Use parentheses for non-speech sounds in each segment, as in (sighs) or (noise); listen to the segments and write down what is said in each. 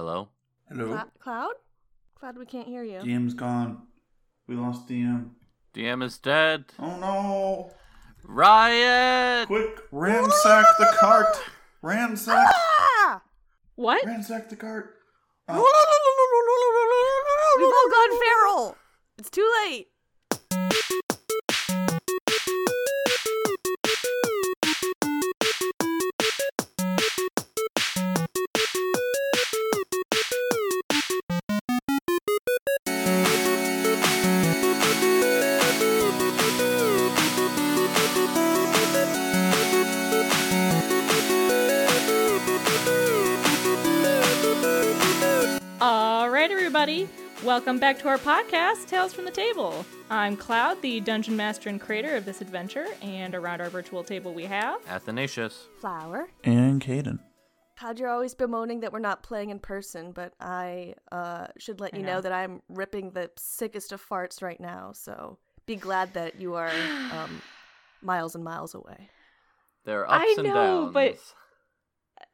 Hello? Hello. Cla- Cloud? Cloud, we can't hear you. DM's gone. We lost DM. DM is dead. Oh no! Riot! Quick, ransack the cart. Ransack. Ah! What? Ransack the cart. Oh, We've all gone feral. It's too late. Welcome back to our podcast, Tales from the Table. I'm Cloud, the dungeon master and creator of this adventure, and around our virtual table we have. Athanasius. Flower. and Kaden. Cloud, you're always bemoaning that we're not playing in person, but I uh, should let I you know. know that I'm ripping the sickest of farts right now. So be glad that you are (sighs) um, miles and miles away. There are ups I and know, downs. but-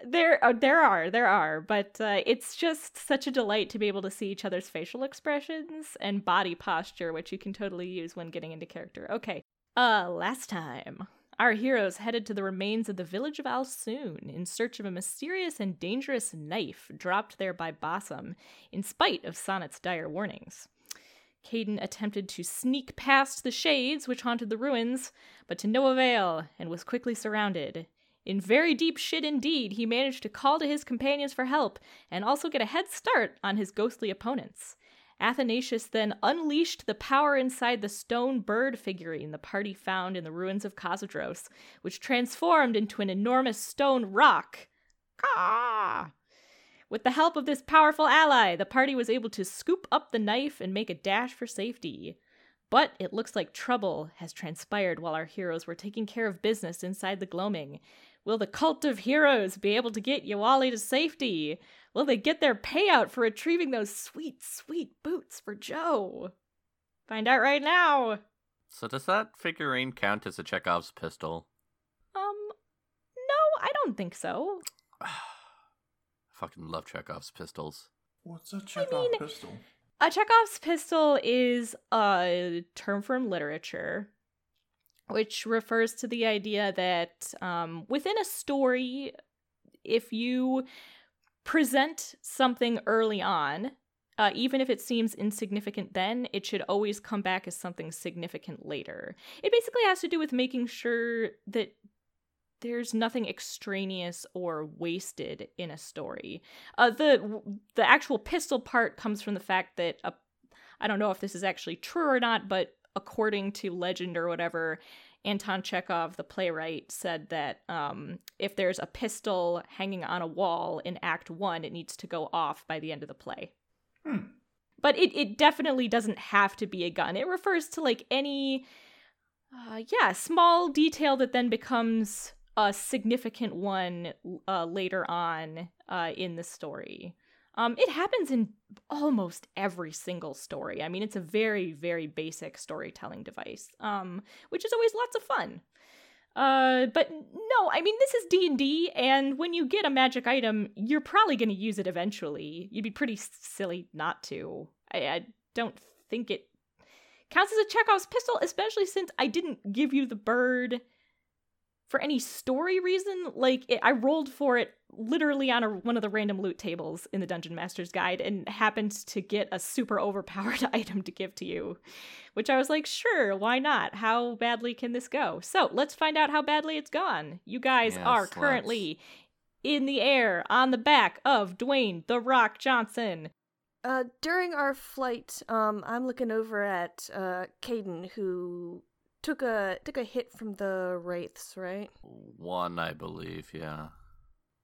There, uh, there are, there are, but uh, it's just such a delight to be able to see each other's facial expressions and body posture, which you can totally use when getting into character. Okay, uh, last time. Our heroes headed to the remains of the village of Alsuun in search of a mysterious and dangerous knife dropped there by Bossum, in spite of Sonnet's dire warnings. Kaden attempted to sneak past the shades which haunted the ruins, but to no avail, and was quickly surrounded. In very deep shit indeed, he managed to call to his companions for help and also get a head start on his ghostly opponents. Athanasius then unleashed the power inside the stone bird figurine the party found in the ruins of Cosodros, which transformed into an enormous stone rock. Caw! With the help of this powerful ally, the party was able to scoop up the knife and make a dash for safety. But it looks like trouble has transpired while our heroes were taking care of business inside the gloaming. Will the cult of heroes be able to get Yawali to safety? Will they get their payout for retrieving those sweet, sweet boots for Joe? Find out right now. So does that figurine count as a Chekhov's pistol? Um, no, I don't think so. I (sighs) fucking love Chekhov's pistols. What's a Chekhov mean- pistol? A Chekhov's pistol is a term from literature, which refers to the idea that um, within a story, if you present something early on, uh, even if it seems insignificant then, it should always come back as something significant later. It basically has to do with making sure that there's nothing extraneous or wasted in a story. Uh, the the actual pistol part comes from the fact that uh, I don't know if this is actually true or not, but according to legend or whatever, Anton Chekhov, the playwright, said that um, if there's a pistol hanging on a wall in Act One, it needs to go off by the end of the play. Hmm. But it, it definitely doesn't have to be a gun. It refers to like any, uh, yeah, small detail that then becomes a significant one uh, later on uh, in the story. Um, it happens in almost every single story. I mean, it's a very, very basic storytelling device, um, which is always lots of fun. Uh, but no, I mean, this is D and D, and when you get a magic item, you're probably going to use it eventually. You'd be pretty silly not to. I, I don't think it counts as a Chekhov's pistol, especially since I didn't give you the bird for any story reason. Like, it, I rolled for it literally on a, one of the random loot tables in the Dungeon Master's Guide and happened to get a super (laughs) overpowered (laughs) item to give to you, which I was like, sure, why not? How badly can this go? So let's find out how badly it's gone. You guys Yes, are let's. currently in the air on the back of Dwayne The Rock Johnson. Uh, during our flight, um, I'm looking over at uh, Kaden, who took a took a hit from the wraiths, right? One, I believe, yeah.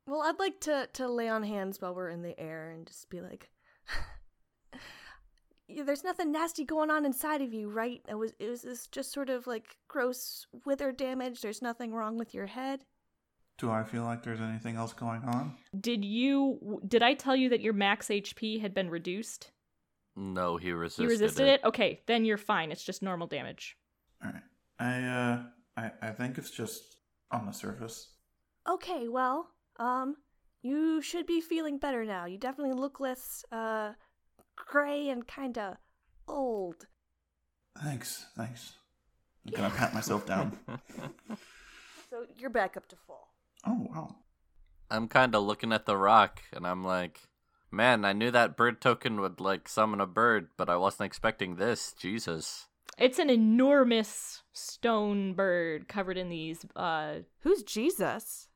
Well, I'd like to to lay on hands while we're in the air and just be like, (laughs) "Yeah, "There's nothing nasty going on inside of you, right? It was it was this just sort of like gross wither damage. There's nothing wrong with your head." Do I feel like there's anything else going on? Did you did I tell you that your max HP had been reduced? No, he resisted, it. you resisted it? Okay, then you're fine. It's just normal damage. All right. I uh, I I think it's just on the surface. Okay, well, um, you should be feeling better now. You definitely look less uh gray and kind of old. Thanks, thanks. I'm gonna pat myself down. (laughs) So you're back up to full. Oh wow. I'm kind of looking at the rock, and I'm like, man, I knew that bird token would like summon a bird, but I wasn't expecting this. Jesus. It's an enormous stone bird covered in these uh Who's Jesus?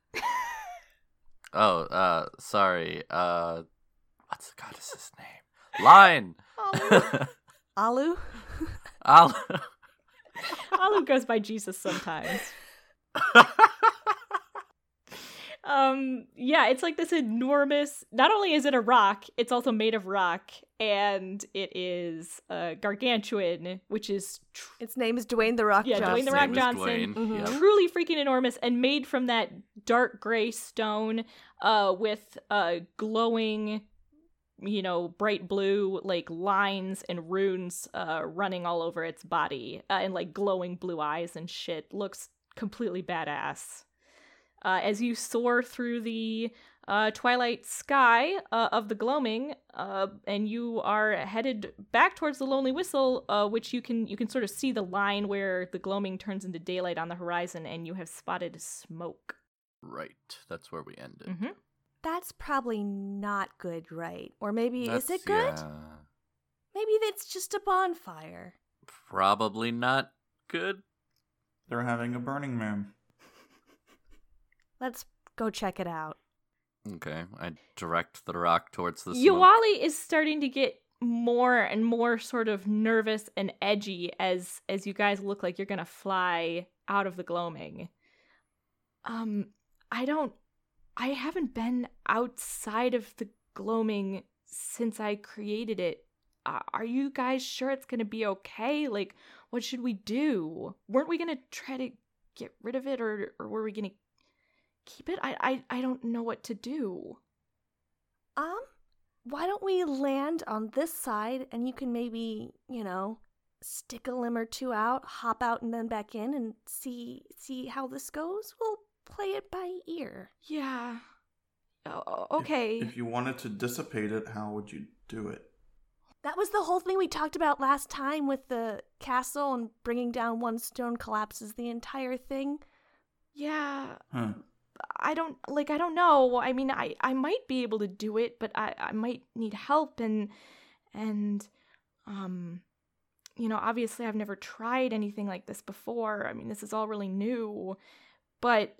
Oh, uh, sorry. Uh, what's the goddess's name? Line. (laughs) Alu? Alu. Alu goes by Jesus sometimes. (laughs) um yeah it's like this enormous not only is it a rock it's also made of rock and it is uh gargantuan which is tr- Its name is Dwayne the Rock Yeah, Johnson. Dwayne The Rock Johnson. Dwayne. Mhm. Yep. truly freaking enormous and made from that dark gray stone uh with uh glowing you know bright blue like lines and runes uh running all over its body uh, and like glowing blue eyes and shit looks completely badass uh, as you soar through the uh, twilight sky uh, of the gloaming, uh, and you are headed back towards the Lonely Whistle, uh, which you can you can sort of see the line where the gloaming turns into daylight on the horizon, and you have spotted smoke. right. That's where we ended. hmm That's probably not good, right? Or maybe is it good? yeah, Maybe it's just a bonfire. probably not good. They're having a Burning Man. Let's go check it out. Okay, I direct the rock towards the smoke. Yuwali is starting to get more and more sort of nervous and edgy as as you guys look like you're gonna fly out of the gloaming. Um, I don't. I haven't been outside of the gloaming since I created it. Uh, are you guys sure it's gonna be okay? Like, what should we do? Weren't we gonna try to get rid of it, or or were we gonna keep it? I I I don't know what to do. Um, why don't we land on this side and you can maybe, you know, stick a limb or two out, hop out and then back in and see see how this goes? We'll play it by ear. Yeah. Oh, If- okay. If, you wanted to dissipate it, how would you do it? That was the whole thing we talked about last time with the castle and bringing down one stone collapses the entire thing. yeah. Huh. I don't like I don't know. I mean I I might be able to do it, but I I might need help and and um you know, obviously I've never tried anything like this before. I mean, this is all really new. But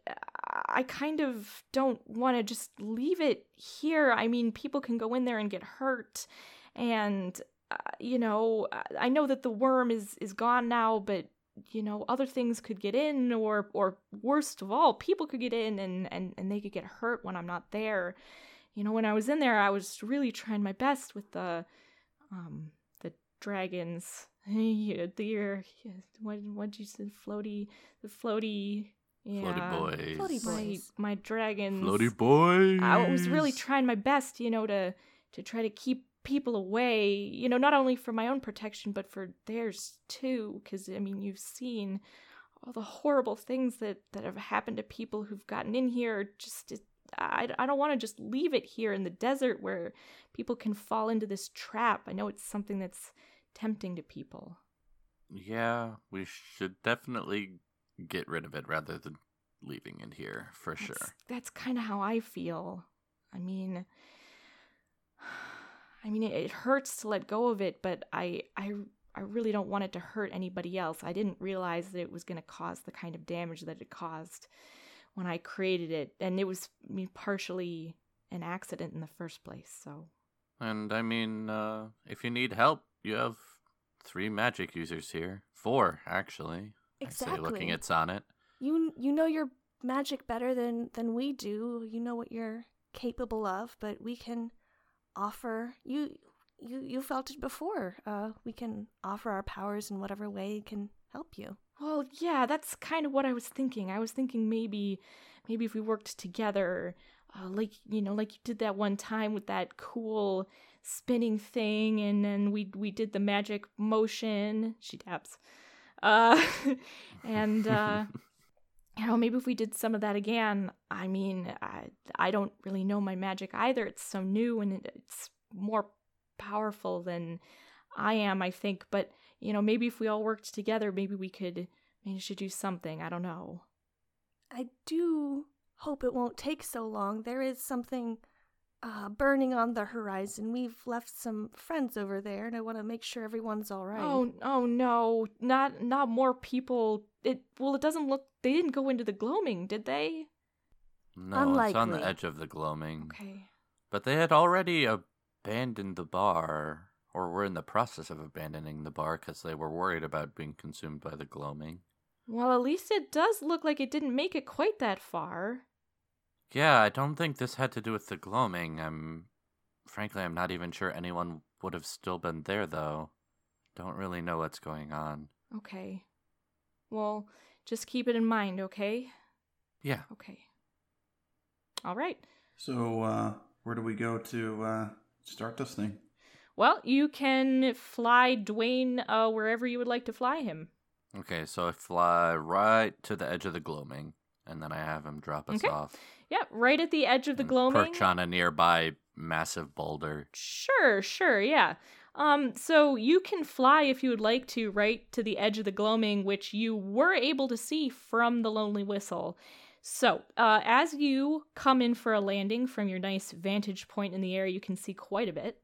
I kind of don't want to just leave it here. I mean, people can go in there and get hurt and uh, you know, I know that the worm is is gone now, but you know other things could get in or or worst of all people could get in and and and they could get hurt when i'm not there you know when i was in there i was really trying my best with the um the dragons (laughs) yeah, the what what'd you say floaty the floaty yeah Floaty boys. Floaty my boys. my dragons Floaty boys. I was really trying my best, you know, to to try to keep people away, you know, not only for my own protection but for theirs too cuz I mean, you've seen all the horrible things that that have happened to people who've gotten in here just it, I, I don't want to just leave it here in the desert where people can fall into this trap. I know it's something that's tempting to people. Yeah, we should definitely get rid of it rather than leaving it here for That's, sure. That's kind of how I feel. I mean, I mean, it, it hurts to let go of it, but I, I, I really don't want it to hurt anybody else. I didn't realize that it was going to cause the kind of damage that it caused when I created it, and it was I mean, partially an accident in the first place. So And I mean, uh, if you need help, you have three magic users here. Four, actually. I say, looking Exactly. at Sonnet. You you know your magic better than than we do. You know what you're capable of, but we can offer you you you felt it before. Uh we can offer our powers in whatever way can help you. Well, yeah, that's kind of what I was thinking. I was thinking maybe, maybe if we worked together, uh, like you know, like you did that one time with that cool spinning thing, and then we we did the magic motion. She taps, uh, (laughs) and uh, (laughs) you know, maybe if we did some of that again, I mean, I, I don't really know my magic either. It's so new and it, it's more powerful than I am, I think. But, you know, maybe if we all worked together, maybe we could manage to do something. I don't know. I do hope it won't take so long. There is something uh, burning on the horizon. We've left some friends over there, and I want to make sure everyone's all right. Oh, oh no, not not more people. It well, it doesn't look. They didn't go into the gloaming, did they? No, it's on the edge of the gloaming. Okay. But they had already abandoned the bar, or were in the process of abandoning the bar because they were worried about being consumed by the gloaming. Well, at least it does look like it didn't make it quite that far. Yeah, I don't think this had to do with the gloaming. I'm frankly I'm not even sure anyone would have still been there though. Don't really know what's going on. Okay. Well, just keep it in mind, okay? Yeah. Okay. All right. So, uh, where do we go to uh, start this thing? Well, you can fly Dwayne uh, wherever you would like to fly him. Okay, so I fly right to the edge of the gloaming, and then I have him drop us Okay. off. Yep, right at the edge of the gloaming. Perch on a nearby massive boulder. Sure, sure, yeah. Um, so you can fly if you would like to right to the edge of the gloaming, which you were able to see from the Lonely Whistle. So, uh, as you come in for a landing from your nice vantage point in the air, you can see quite a bit.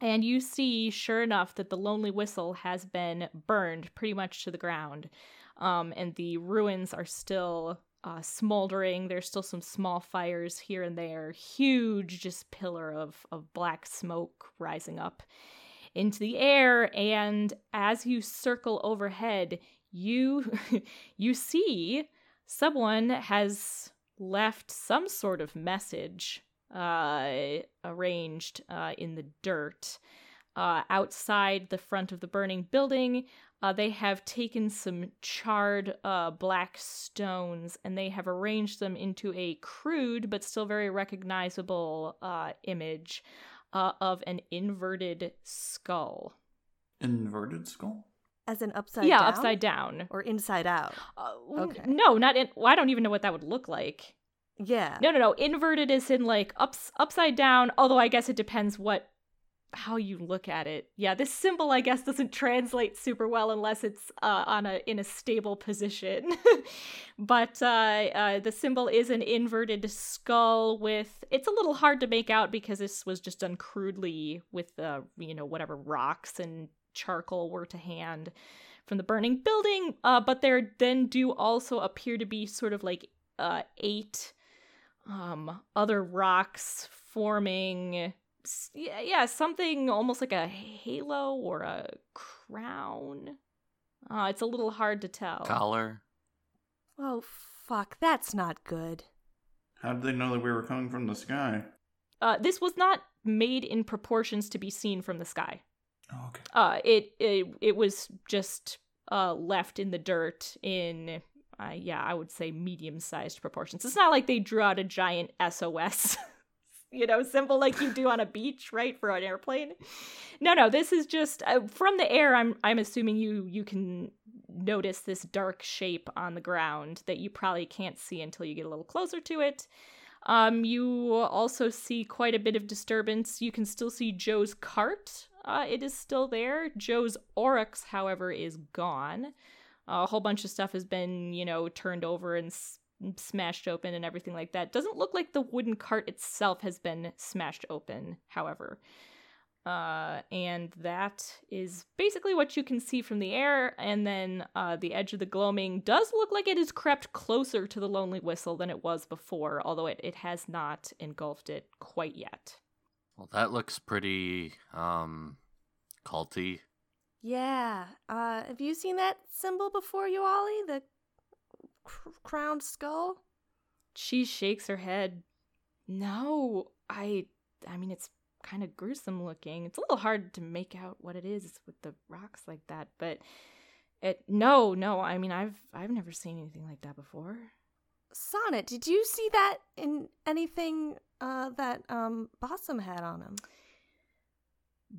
And you see, sure enough, that the Lonely Whistle has been burned pretty much to the ground. Um, and the ruins are still uh, smoldering. There's still some small fires here and there. Huge, just pillar of, of black smoke rising up into the air. And as you circle overhead, you (laughs) you see someone has left some sort of message uh, arranged uh, in the dirt uh, outside the front of the burning building. Uh, they have taken some charred uh, black stones and they have arranged them into a crude but still very recognizable uh, image uh, of an inverted skull. Inverted skull? As an upside yeah, down? upside down. Or inside out? Uh, Okay. No, not in. Well, I don't even know what that would look like. Yeah. No, no, no. Inverted is in like ups, upside down. Although I guess it depends what how you look at it. Yeah, this symbol I guess doesn't translate super well unless it's uh, on a in a stable position. (laughs) but uh, uh, the symbol is an inverted skull with. It's a little hard to make out because this was just done crudely with uh, you know whatever rocks and charcoal were to hand from the burning building. Uh, but there then do also appear to be sort of like uh, eight um other rocks forming yeah, yeah something almost like a halo or a crown uh it's a little hard to tell Collar. Oh, fuck. That's not good. How did they know that we were coming from the sky? uh this was not made in proportions to be seen from the sky Oh, okay. uh it it, it was just uh left in the dirt in uh, yeah i would say medium sized proportions it's not like they drew out a giant sos (laughs) you know symbol like you do on a beach right for an airplane no no this is just uh, from the air i'm i'm assuming you you can notice this dark shape on the ground that you probably can't see until you get a little closer to it um, you also see quite a bit of disturbance. You can still see Joe's cart. Uh, it is still there. Joe's oryx, however, is gone. a whole bunch of stuff has been, you know, turned over and smashed open and everything like that. Doesn't look like the wooden cart itself has been smashed open, however. Uh, and that is basically what you can see from the air. And then uh, the edge of the gloaming does look like it has crept closer to the Lonely Whistle than it was before, although it, it has not engulfed it quite yet. Well, that looks pretty um culty. Yeah. Uh, have you seen that symbol before, you Ollie? The cr- crowned skull? She shakes her head. No, I. I mean, it's kind of gruesome looking. It's a little hard to make out what it is with the rocks like that, but it. No, no. I mean, I've I've never seen anything like that before. Sonnet, did you see that in anything uh, that um, Bossum had on him?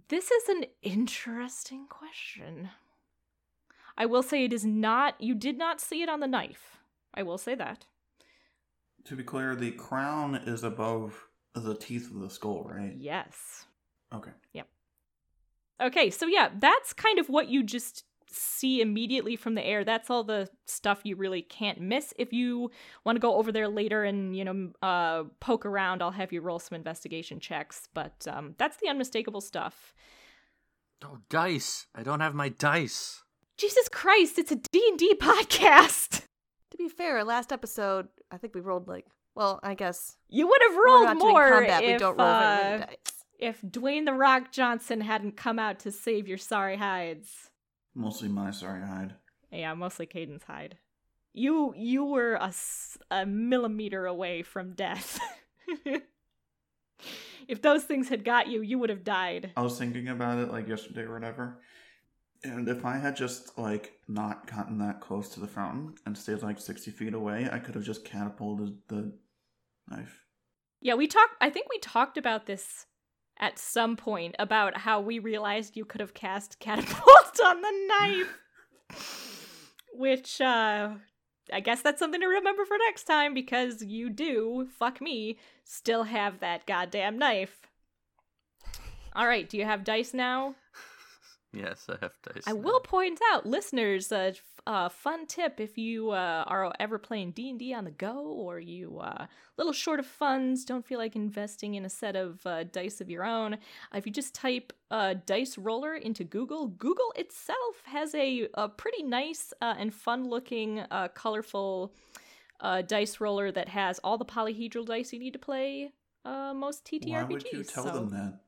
This is an interesting question. I will say it is not. You did not see it on the knife. I will say that. To be clear, the crown is above the teeth of the skull, right? Yes. Okay. Yep. Okay, so yeah, that's kind of what you just see immediately from the air. That's all the stuff you really can't miss. If you want to go over there later and, you know, uh, poke around, I'll have you roll some investigation checks. But um, that's the unmistakable stuff. oh, dice! I don't have my dice. Jesus Christ, it's a D&D (laughs) podcast! To be fair, last episode, I think we rolled like, well, I guess You would have we're rolled not more combat. if, we don't roll uh, dice. if Dwayne the Rock Johnson hadn't come out to save your sorry hides. Mostly my sorry hide. Yeah, mostly Kaden's hide. You you were a, a millimeter away from death. (laughs) if those things had got you, you would have died. I was thinking about it like yesterday or whatever. And if I had just like not gotten that close to the fountain and stayed like sixty feet away, I could have just catapulted the knife. Yeah, we talked. I think we talked about this at some point about how we realized you could have cast (laughs) catapult on the knife, which uh, I guess that's something to remember for next time because you do, fuck me, still have that goddamn knife. All right, do you have dice now? Yes, I have dice. I now. will point out, listeners, a uh, fun tip if you uh, are ever playing D and D on the go, or you uh, little short of funds, don't feel like investing in a set of uh, dice of your own. uh, If you just type uh, dice roller into Google, Google itself has a, a pretty nice uh, and fun-looking, uh, colorful uh, dice roller that has all the polyhedral dice you need to play uh, most TTRPGs. Why would you tell so- them that?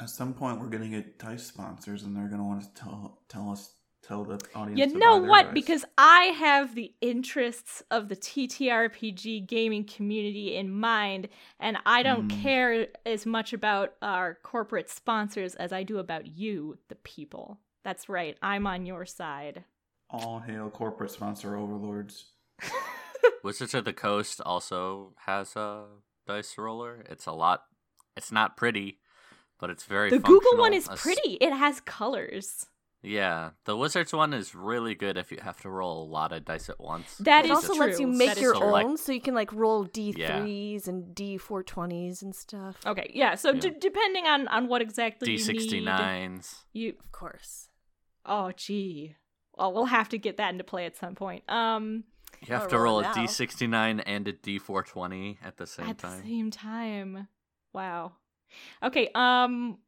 At some point, we're gonna get dice sponsors, and they're gonna want to tell tell us tell the audience. You know what? dice. Because I have the interests of the TTRPG gaming community in mind, and I don't Hmm. care as much about our corporate sponsors as I do about you, the people. That's right, I'm on your side. all hail corporate sponsor overlords. (laughs) Wizards of the Coast also has a dice roller. It's a lot. It's not pretty, but it's very. the Google one is pretty, it has colors. Yeah, the Wizards one is really good if you have to roll a lot of dice at once. That it is also lets you make That is your true. own, so you can like roll D3s and D420s and stuff. Okay, yeah, so Yeah. d- depending on, on what exactly D you sixty need, nines. you Of course. Oh, gee. Well, we'll have to get that into play at some point. Um, You have to roll roll it a out. D sixty nine and a D four twenty at the same at time. At the same time. Wow. Okay. Um.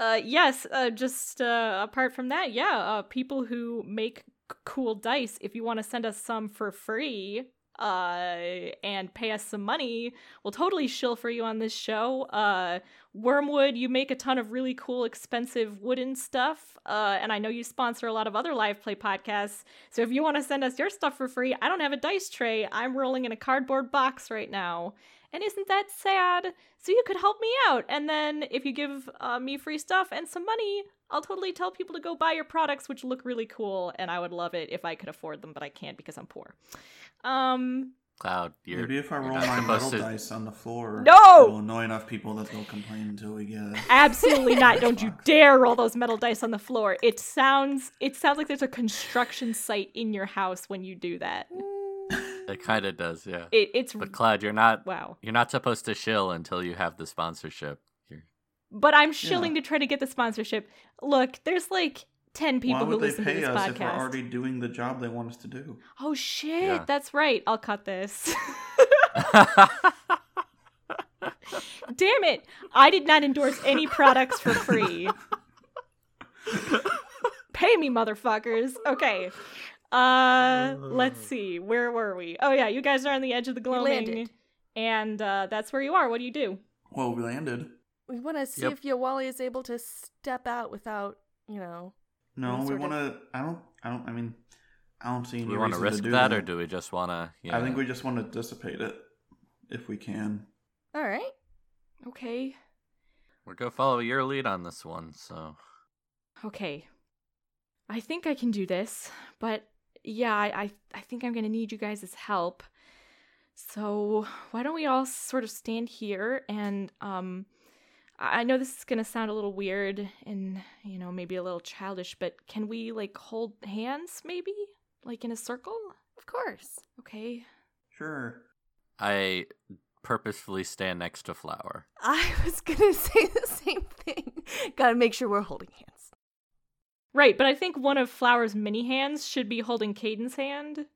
Uh. Yes. Uh. Just uh. Apart from that, yeah. Uh. People who make c- cool dice. If you want to send us some for free. Uh, and pay us some money. We'll totally shill for you on this show. Uh, Wyrmwood, you make a ton of really cool, expensive wooden stuff. Uh, and I know you sponsor a lot of other live play podcasts. So if you want to send us your stuff for free, I don't have a dice tray. I'm rolling in a cardboard box right now. And isn't that sad? So you could help me out. And then if you give uh, me free stuff and some money, I'll totally tell people to go buy your products, which look really cool. And I would love it if I could afford them, but I can't because I'm poor. Um, Cloud, you're Maybe if I roll my supposed metal to- dice on the floor, No! it'll annoy enough people that they'll complain until we get it. (laughs) absolutely not. Don't you (laughs) dare roll those metal dice on the floor. It sounds it sounds like there's a construction site in your house when you do that. It kind of does, yeah. It, it's But Cloud, you're not wow. you're not supposed to shill until you have the sponsorship. You're, But I'm shilling to try to get the sponsorship. Look, there's like 10 people Why who would they listen to this us if we're podcast. already doing the job they want us to do? Oh shit, Yeah. that's right. I'll cut this. (laughs) Damn it. I did not endorse any products for free. (laughs) Pay me, motherfuckers. Okay. Uh let's see. Where were we? Oh yeah, you guys are on the edge of the gloaming. landed. And uh that's where you are. What do you do? Well, we landed. We want to see Yep. if Yawali is able to step out without, you know. No, we want to. I don't. I don't. I mean, I don't see do any we want to risk do that, or do we just want to? Yeah. I think we just want to dissipate it if we can. All right. Okay. We're gonna follow your lead on this one. So Okay. I think I can do this, but yeah, I, I, I think I'm gonna need you guys' help. So why don't we all sort of stand here and um I I know this is gonna sound a little weird and you know maybe a little childish, but can we like hold hands maybe like in a circle? Of course. Okay. Sure. I purposefully stand next to Flower. (laughs) I was gonna (laughs) say the same thing. Gotta make sure we're holding hands. Right, but I think one of Flower's mini hands should be holding Kaden's hand.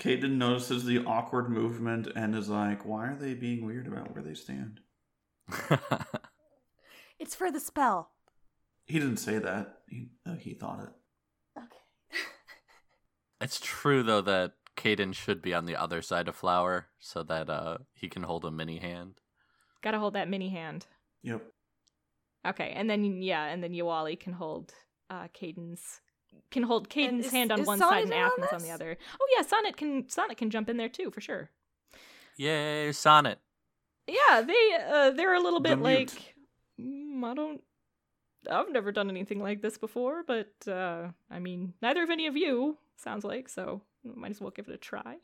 Kaden notices the awkward movement and is like, why are they being weird about where they stand? (laughs) It's for the spell. He didn't say that. He, uh, he thought it. Okay. (laughs) it's true though that Kaden should be on the other side of Flower so that uh he can hold a mini hand. Gotta hold that mini hand. Yep. Okay, and then yeah, and then Yoali can hold uh Kaden's can hold Kaden's hand on one Sonnet side and in on Athan's on the other. Oh yeah, Sonnet can Sonnet can jump in there too for sure. Yay, Sonnet. Yeah, they uh, they're a little bit mute. like mm, I don't. I've never done anything like this before, but uh, I mean, neither of any of you sounds like so. Might as well give it a try.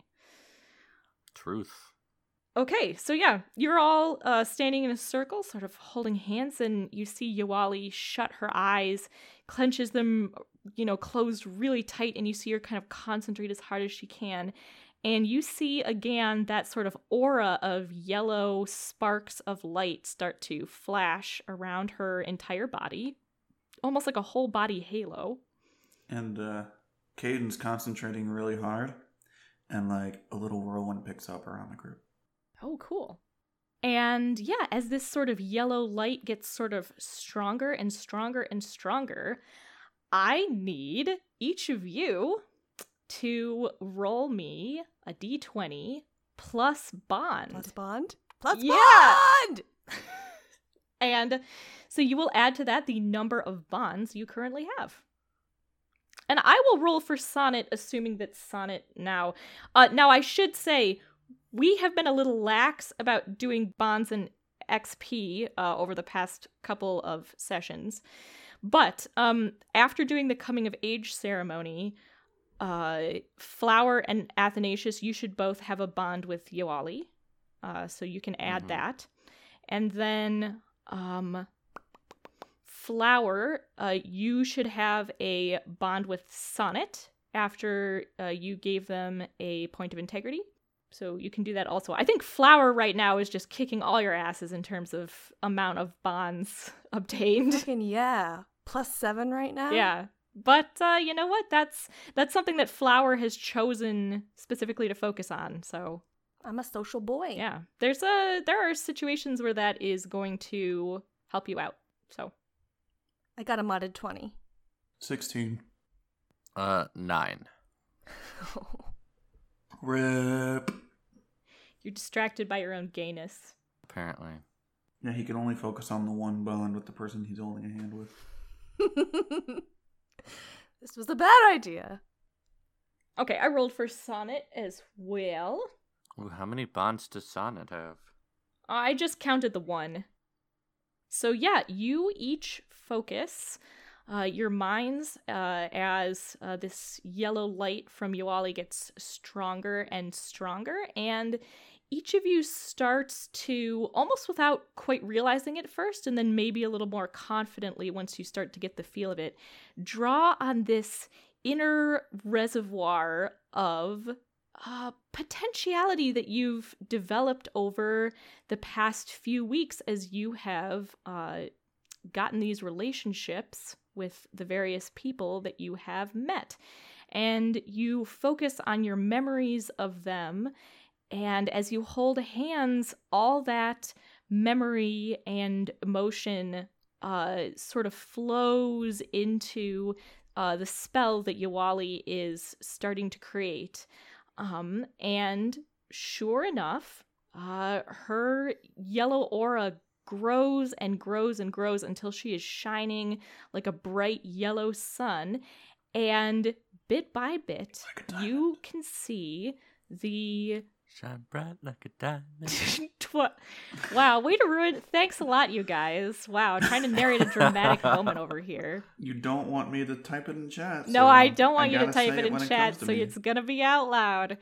Truth. Okay, so yeah, you're all uh, standing in a circle, sort of holding hands, and you see Yoali shut her eyes, clenches them, you know, closed really tight, and you see her kind of concentrate as hard as she can. And you see again that sort of aura of yellow sparks of light start to flash around her entire body, almost like a whole body halo. And uh, Kaden's concentrating really hard, and like a little whirlwind picks up around the group. Oh, cool. And yeah, as this sort of yellow light gets sort of stronger and stronger and stronger, I need each of you to roll me a d20 plus bond. Plus bond. Plus Yeah. bond. (laughs) And so you will add to that the number of bonds you currently have. And I will roll for Sonnet, assuming that Sonnet now. Uh, now, I should say, we have been a little lax about doing bonds and XP uh, over the past couple of sessions. But um, after doing the coming of age ceremony, uh, Flower and Athanasius, you should both have a bond with Yoali. Uh, so you can add Mhm. that. And then um, Flower, uh, you should have a bond with Sonnet after uh, you gave them a point of integrity. So you can do that also. I think Flower right now is just kicking all your asses in terms of amount of bonds (laughs) obtained. Fucking yeah. Plus seven right now. Yeah. But uh, you know what? That's that's something that Flower has chosen specifically to focus on. So I'm a social boy. yeah, there's a there are situations where that is going to help you out. So I got a modded twenty. 16. Uh, nine. (laughs) Rip. you're distracted by your own gayness. Apparently. Yeah, he can only focus on the one bond with the person he's holding a hand with. (laughs) this was a bad idea. Okay, I rolled for Sonnet as well. Ooh, how many bonds does Sonnet have? I just counted the one. So yeah, you each focus uh, your minds uh, as uh, this yellow light from Yoali gets stronger and stronger, and each of you starts to almost without quite realizing it first, and then maybe a little more confidently once you start to get the feel of it, draw on this inner reservoir of uh, potentiality that you've developed over the past few weeks as you have uh, gotten these relationships with the various people that you have met. And you focus on your memories of them. And as you hold hands, all that memory and emotion uh, sort of flows into uh, the spell that Yawali is starting to create. Um, and sure enough, uh, her yellow aura grows and grows and grows until she is shining like a bright yellow sun. And bit by bit, Like you can see the. Shine bright like a diamond. (laughs) Tw- wow, way to ruin. Thanks a lot, you guys. Wow, trying to narrate a dramatic moment over here. You don't want me to type it in chat. No, so I don't want you to type it in when chat, comes to so me. it's gonna be out loud.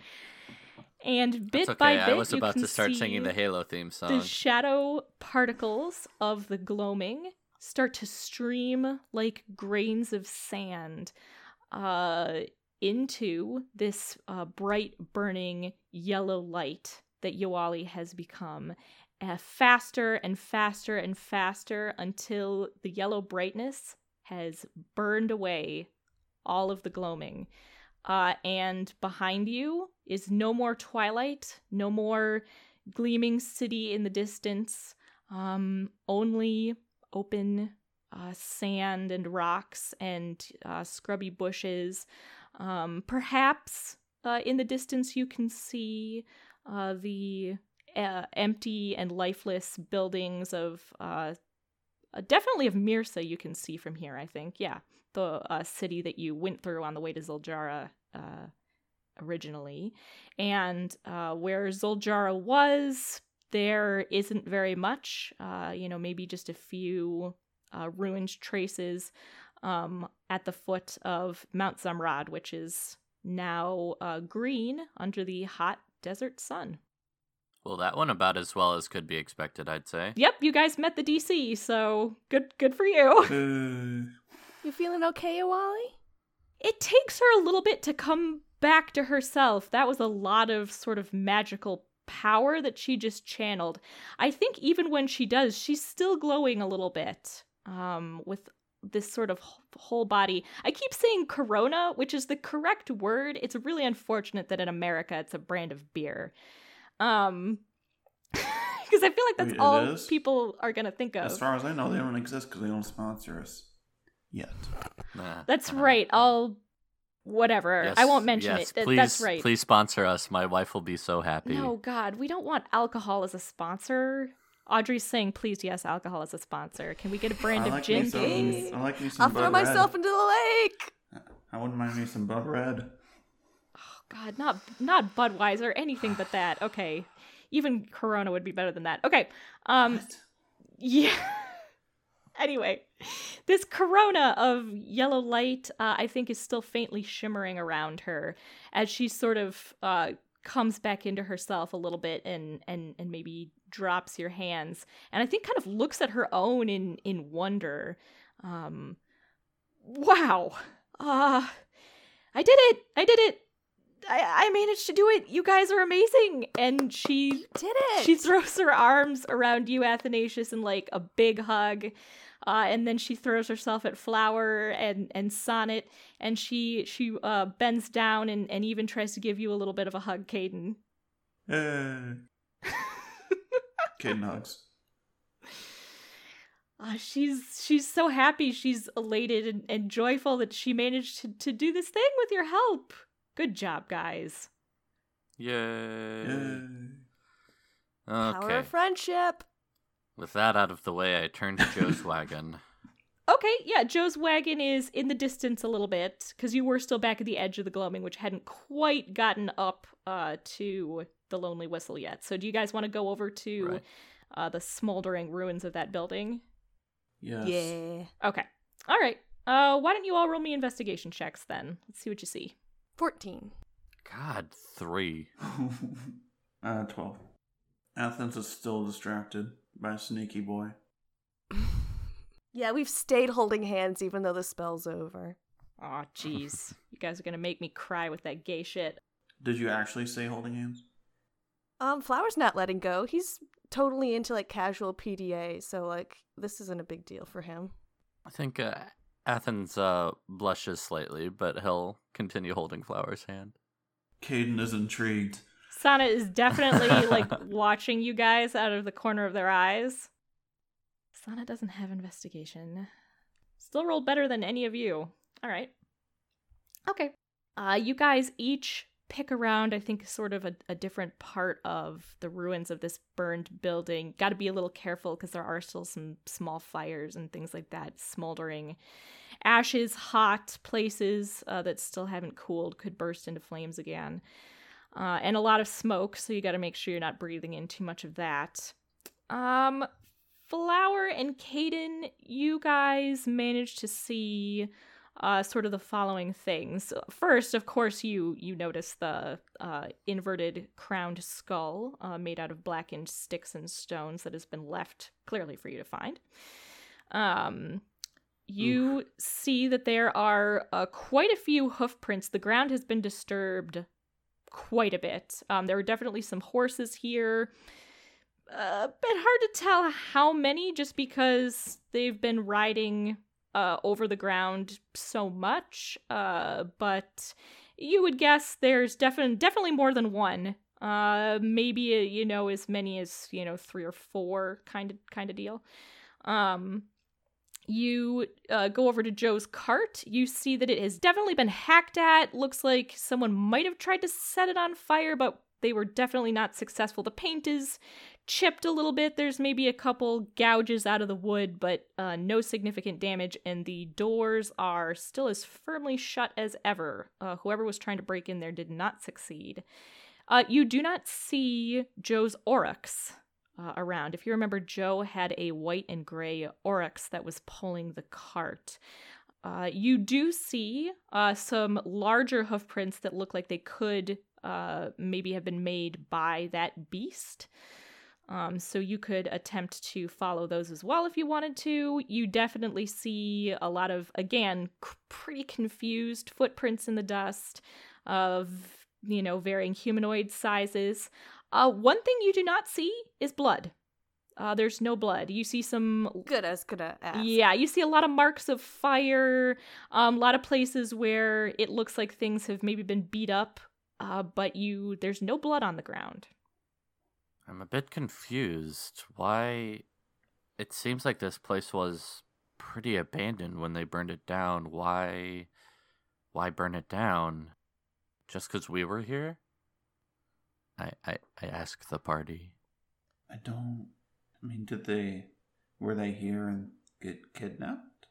And bit That's by okay. bit, I was you about can to start singing the Halo theme song. the shadow particles of the gloaming start to stream like grains of sand. Uh, into this uh, bright, burning yellow light that Yoali has become. Uh, faster and faster and faster until the yellow brightness has burned away all of the gloaming. Uh, and behind you is no more twilight, no more gleaming city in the distance, um, only open uh, sand and rocks and uh, scrubby bushes. Um, perhaps uh, in the distance you can see uh, the uh, empty and lifeless buildings of definitely of Mirsa. You can see from here. I think, yeah, the city that you went through on the way to Zuljara originally, and where Zuljara was. There isn't very much, you know, maybe just a few uh, ruined traces um, at the foot of Mount Zamrad, which is now uh, green under the hot desert sun. Well, that went about as well as could be expected, I'd say. Yep, you guys met the DC, so good good for you. You feeling okay, Awali? It takes her a little bit to come back to herself. That was a lot of sort of magical power that she just channeled. I think even when she does, she's still glowing a little bit um, with this sort of whole body. I keep saying Corona, which is the correct word. It's really unfortunate that in America it's a brand of beer. Um, (laughs) because I feel like that's it all is? people are gonna think of. as far as I know, they don't exist because they don't sponsor us yet. Nah, That's right. I'll whatever. Yes, I won't mention yes, it. Th- Please, that's right. Please sponsor us. My wife will be so happy. No, God, we don't want alcohol as a sponsor. Audrey's saying, please, yes, alcohol as a sponsor. Can we get a brand I of like gin, me some. please? I like me some I'll Bud throw myself Red. into the lake. I wouldn't mind me some Bud Red. Oh, God, not not Budweiser, anything but that. Okay, even Corona would be better than that. Okay, um, What? yeah. Anyway, this corona of yellow light, uh, I think, is still faintly shimmering around her as she sort of uh, comes back into herself a little bit and and and maybe drops your hands, and I think kind of looks at her own in in wonder. Um, wow, uh, I did it! I did it! I, I managed to do it. You guys are amazing. And she Did it? she throws her arms around you, Athanasius, in like a big hug. Uh, and then she throws herself at Flower and, and Sonnet, and she she uh, bends down and, and even tries to give you a little bit of a hug, Kaden. Uh, kid hugs. (laughs) Uh, she's she's so happy, she's elated and, and joyful that she managed to, to do this thing with your help. Good job, guys. Yay. Uh, Power Okay. of friendship. With that out of the way, I turn to Joe's (laughs) wagon. Okay, yeah, Joe's wagon is in the distance a little bit because you were still back at the edge of the gloaming, which hadn't quite gotten up uh, to the Lonely Whistle yet. So, do you guys want to go over to Right. uh, the smoldering ruins of that building? yes. Yeah. Okay, all right. Uh, why don't you all roll me investigation checks then? Let's see what you see. 14. God, three. (laughs) uh, 12. Athens is still distracted by a sneaky boy. (laughs) Yeah, we've stayed holding hands even though the spell's over. Aw, jeez, (laughs) you guys are gonna make me cry with that gay shit. Did you actually say holding hands? Um, Flower's not letting go. He's totally into like casual PDA, so like this isn't a big deal for him. I think uh, Athens uh, blushes slightly, but he'll continue holding Flower's hand. Kaden is intrigued. Sana is definitely like (laughs) watching you guys out of the corner of their eyes. Sana doesn't have investigation. Still rolled better than any of you. All right. Okay. Uh, you guys each pick around, I think, sort of a, a different part of the ruins of this burned building. Got to be a little careful because there are still some small fires and things like that smoldering. Ashes, hot places uh, that still haven't cooled could burst into flames again uh, and a lot of smoke, so you got to make sure you're not breathing in too much of that. Um, Flower and Kaden, you guys managed to see uh, sort of the following things. First, of course, you you notice the uh, inverted crowned skull uh, made out of blackened sticks and stones that has been left clearly for you to find. Um, you see that there are uh, quite a few hoof prints. The ground has been disturbed quite a bit. Um, there are definitely some horses here. Uh, a bit hard to tell how many, just because they've been riding uh, over the ground so much. Uh, but you would guess there's definitely definitely more than one. Uh, maybe uh, you know as many as you know three or four kind of kind of deal. Um, you uh, go over to Joe's cart. You see that it has definitely been hacked at. Looks like someone might have tried to set it on fire, but they were definitely not successful. The paint is chipped a little bit. There's maybe a couple gouges out of the wood, but uh, no significant damage. And the doors are still as firmly shut as ever. Uh, whoever was trying to break in there did not succeed. Uh, you do not see Joe's Oryx uh, around. If you remember, Joe had a white and gray oryx that was pulling the cart. Uh, you do see uh, some larger hoof prints that look like they could maybe have been made by that beast. Um, so you could attempt to follow those as well if you wanted to. You definitely see a lot of, again, c- pretty confused footprints in the dust of, you know, varying humanoid sizes. Uh, one thing you do not see is blood. Uh, there's no blood. You see some. Good, was gonna ask. Yeah, you see a lot of marks of fire. Um, a lot of places where it looks like things have maybe been beat up, uh, but you there's no blood on the ground. I'm a bit confused. Why? It seems like this place was pretty abandoned when they burned it down. Why? Why burn it down? Just because we were here? I, I I ask the party. I don't. I mean, did they. Were they here and get kidnapped?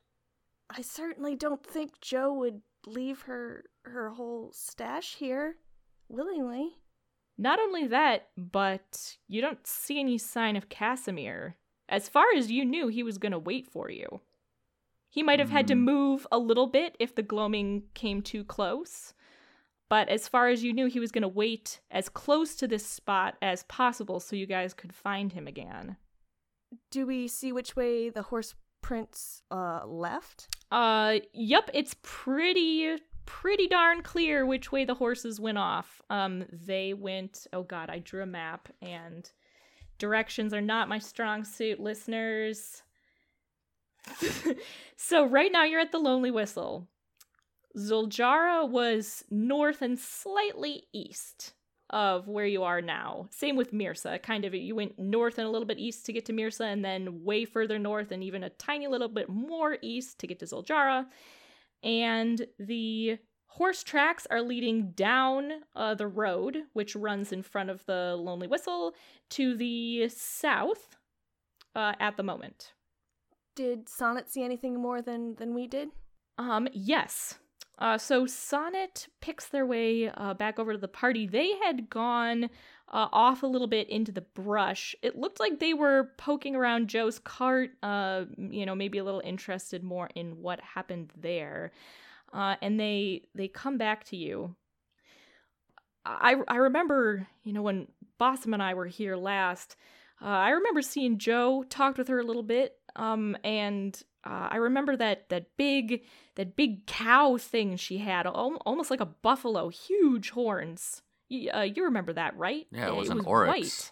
I certainly don't think Joe would leave her her whole stash here willingly. Not only that, but you don't see any sign of Casimir. As far as you knew, he was going to wait for you. He might have had to Hmm. move a little bit if the gloaming came too close. But as far as you knew, he was going to wait as close to this spot as possible so you guys could find him again. Do we see which way the horse prints uh left? Uh, yep, it's pretty pretty darn clear which way the horses went off. Um, they went. Oh God, I drew a map, and directions are not my strong suit, listeners. (laughs) so right now you're at the Lonely Whistle. Zuljara was north and slightly east of where you are now. Same with Mirsa. Kind of, you went north and a little bit east to get to Mirsa, and then way further north and even a tiny little bit more east to get to Zuljara. And the horse tracks are leading down uh, the road, which runs in front of the Lonely Whistle, to the south uh, at the moment. Did Sonnet see anything more than than we did? Um, yes. Uh, so Sonnet picks their way uh, back over to the party. They had gone uh, off a little bit into the brush. It looked like they were poking around Joe's cart, uh, you know, maybe a little interested more in what happened there. Uh, and they they come back to you. I I remember, you know, when Bossum and I were here last. Uh, I remember seeing Joe talked with her a little bit, um, and uh, I remember that that big that big cow thing she had, al- almost like a buffalo, huge horns. You, uh, you remember that, right? Yeah, it was an oryx. white.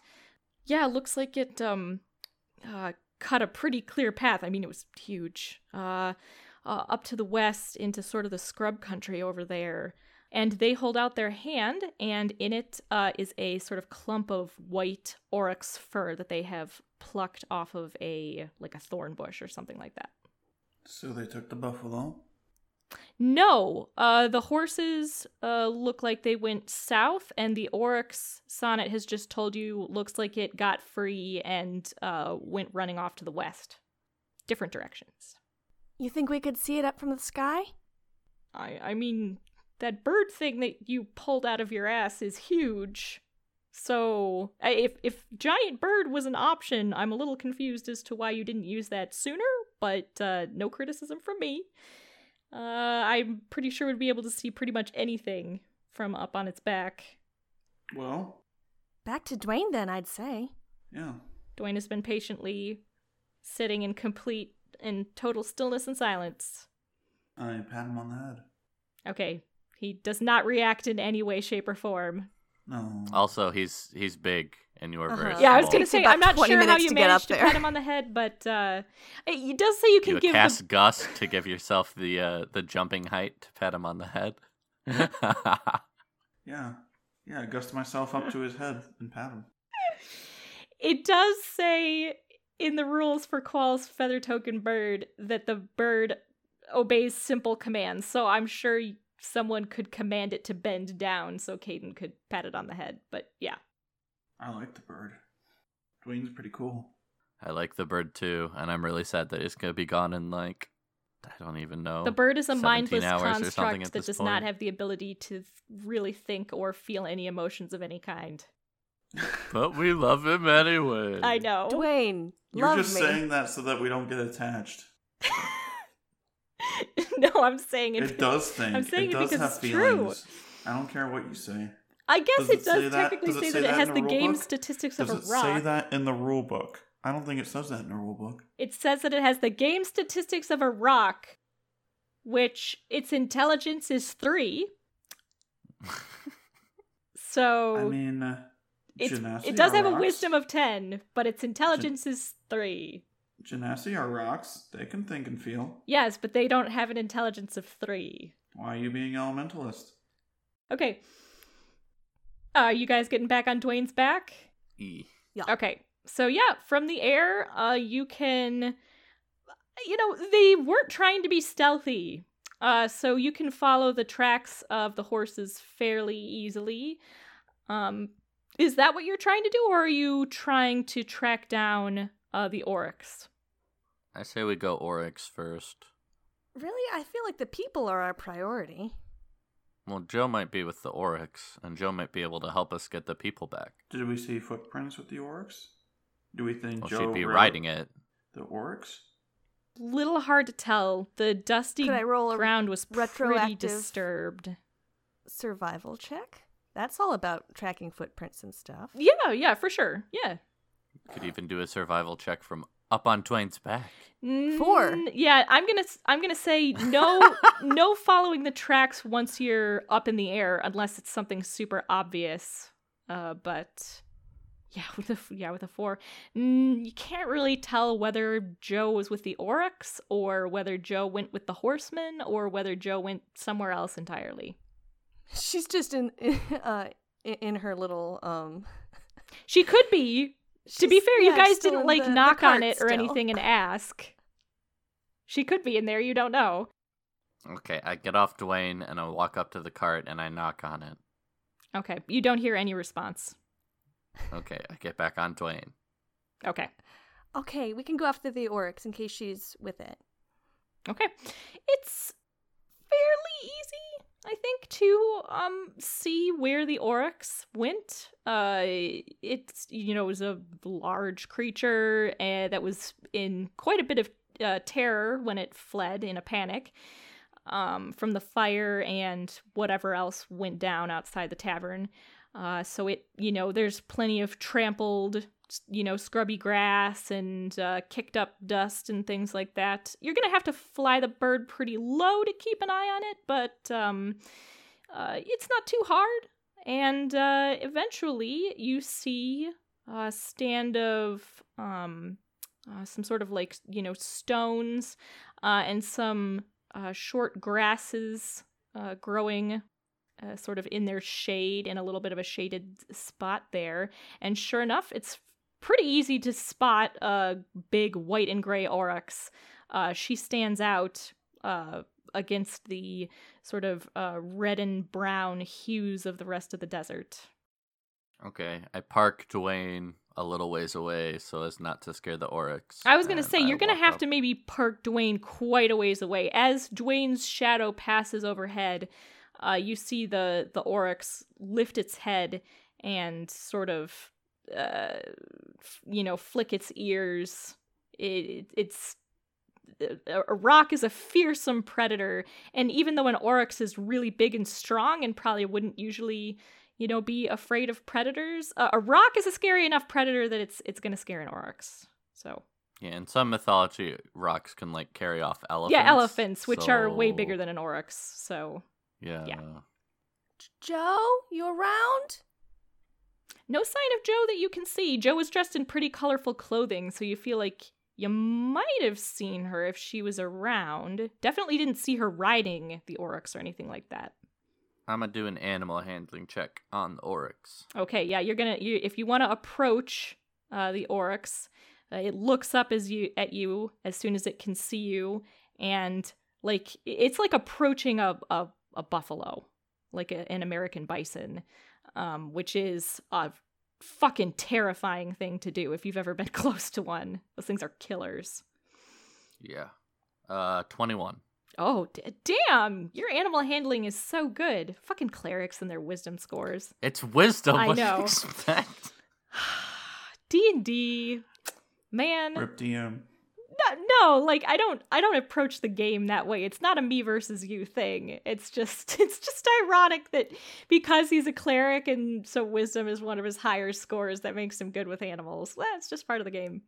Yeah, it looks like it um uh, cut a pretty clear path. I mean, it was huge. Uh, uh, up to the west into sort of the scrub country over there. And they hold out their hand, and in it uh, is a sort of clump of white oryx fur that they have plucked off of a like a thorn bush or something like that. So they took the buffalo? No, uh, the horses uh, look like they went south, and the oryx sonnet has just told you looks like it got free and uh, went running off to the west, different directions. You think we could see it up from the sky? I I mean that bird thing that you pulled out of your ass is huge. So if if giant bird was an option, I'm a little confused as to why you didn't use that sooner. But uh, no criticism from me. Uh, I'm pretty sure we'd be able to see pretty much anything from up on its back. Well, Back to Dwayne then, I'd say. yeah. Dwayne has been patiently sitting in complete in total stillness and silence. I pat him on the head. Okay, he does not react in any way, shape, or form. No. Also, he's he's big and you are very Uh-huh. small. Yeah, I was gonna say I'm not sure how you to managed up to there. pat him on the head, but uh, it, it does say you can you give cast the Gust to give yourself the uh, the jumping height to pat him on the head. (laughs) Yeah. Yeah, I gust myself up to his head and pat him. It does say in the rules for Quaal's feather token bird that the bird obeys simple commands, so I'm sure someone could command it to bend down so Kaden could pat it on the head. But yeah. I like the bird. Dwayne's pretty cool. I like the bird too, and I'm really sad that it's gonna be gone in like I don't even know. The bird is a mindless hours or something construct that does point. not have the ability to really think or feel any emotions of any kind. (laughs) But we love him anyway. I know. Dwayne, You're love just me. saying that so that we don't get attached. (laughs) no, I'm saying it. It does (laughs) think. I'm saying it it does because have it's true. I don't care what you say. I guess Does it, it does say that? technically Does it say say that it has the game book? statistics Does of a rock. Does it say that in the rule book? I don't think it says that in the rule book. It says that it has the game statistics of a rock, which its intelligence is three. (laughs) So I mean, uh, Genasi it does have a wisdom of ten, but its intelligence is three. Genasi are rocks. They can think and feel. Yes, but they don't have an intelligence of three. Why are you being elementalist? Okay. Uh, you guys getting back on Dwayne's back? E. Okay. So yeah, from the air, uh you can you know, they weren't trying to be stealthy. Uh so you can follow the tracks of the horses fairly easily. Um is that what you're trying to do or are you trying to track down uh the oryx? I say we go Oryx first. Really, I feel like the people are our priority. Well, Joe might be with the Oryx, and Joe might be able to help us get the people back. Did we see footprints with the oryx? Do we think Well, Joe she'd be rode riding it. the oryx? Little hard to tell. The dusty Could I roll a ground was pretty disturbed. Survival check. That's all about tracking footprints and stuff. Yeah, yeah, for sure. Yeah. Could even do a survival check from up on Dwayne's back. Four. Mm, Yeah, I'm gonna s- I'm gonna say no (laughs) no following the tracks once you're up in the air unless it's something super obvious. Uh, but yeah, with a f- yeah with a four, mm, you can't really tell whether Joe was with the Oryx or whether Joe went with the Horseman or whether Joe went somewhere else entirely. She's just in (laughs) uh in- in her little um She could be. To be she's- fair, you guys didn't like the- the knock on it or still. anything and ask. She could be in there. You don't know. Okay, I get off Dwayne and I walk up to the cart and I knock on it. Okay, you don't hear any response. Okay, I get back on Dwayne. Okay. Okay, we can go after the oryx in case she's with it. Okay. It's fairly easy, I think, to um see where the oryx went. Uh it's you know, it was a large creature uh, that was in quite a bit of uh, terror when it fled in a panic um from the fire and whatever else went down outside the tavern. Uh so it, you know, there's plenty of trampled you know, scrubby grass and uh, kicked up dust and things like that. You're gonna have to fly the bird pretty low to keep an eye on it, but um, uh, it's not too hard. And uh, eventually, you see a stand of um, uh, some sort of like you know stones uh, and some uh, short grasses uh, growing. Uh, sort of in their shade in a little bit of a shaded spot there and sure enough it's pretty easy to spot a big white and gray oryx. Uh, she stands out uh, against the sort of uh, red and brown hues of the rest of the desert. Okay, I park Dwayne a little ways away so as not to scare the Oryx. I was going to say, you're going to have up. to maybe park Dwayne quite a ways away. As Dwayne's shadow passes overhead, uh, you see the, the oryx lift its head and sort of, uh, you know, flick its ears. It, it's a a roc is a fearsome predator, and even though an oryx is really big and strong and probably wouldn't usually, you know, be afraid of predators, uh, a roc is a scary enough predator that it's it's going to scare an oryx. So Yeah, in some mythology, rocs can like carry off elephants. Yeah, elephants, which are way bigger than an oryx. So Yeah. yeah. Joe, you around? No sign of Joe that you can see. Joe was dressed in pretty colorful clothing, so you feel like you might have seen her if she was around. Definitely didn't see her riding the oryx or anything like that. I'm gonna do an animal handling check on the oryx. Okay, yeah, you're gonna you, if you want to approach uh, the oryx, uh, it looks up as you at you as soon as it can see you, and like it's like approaching a a, a buffalo, like a, an American bison, um, which is a fucking terrifying thing to do if you've ever been (laughs) close to one. Those things are killers. Yeah. Uh, 21. Oh d- damn! Your animal handling is so good. Fucking clerics and their wisdom scores. It's wisdom. I what do know. (sighs) D and D, man. Rip DM. No, like I don't I don't approach the game that way. It's not a me versus you thing. It's just (laughs) it's just ironic that because he's a cleric and so wisdom is one of his higher scores that makes him good with animals. It's just part of the game.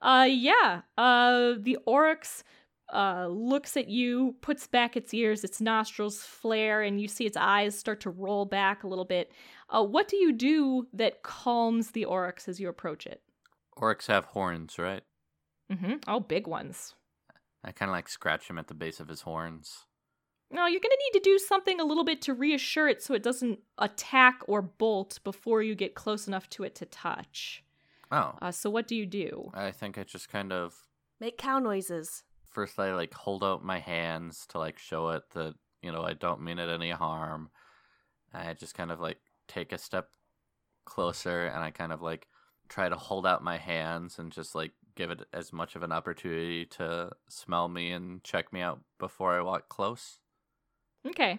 Uh yeah. Uh the oryx uh looks at you, puts back its ears, its nostrils flare and you see its eyes start to roll back a little bit. Uh what do you do that calms the oryx as you approach it? Oryx have horns, right? Mhm. Oh, big ones. I kind of like scratch him at the base of his horns. No, you're going to need to do something a little bit to reassure it so it doesn't attack or bolt before you get close enough to it to touch. Oh, Uh, so, what do you do? I think I just kind of Make cow noises. first I like hold out my hands to like show it that you know I don't mean it any harm. I just kind of like take a step closer and I kind of like try to hold out my hands and just like give it as much of an opportunity to smell me and check me out before I walk close. Okay.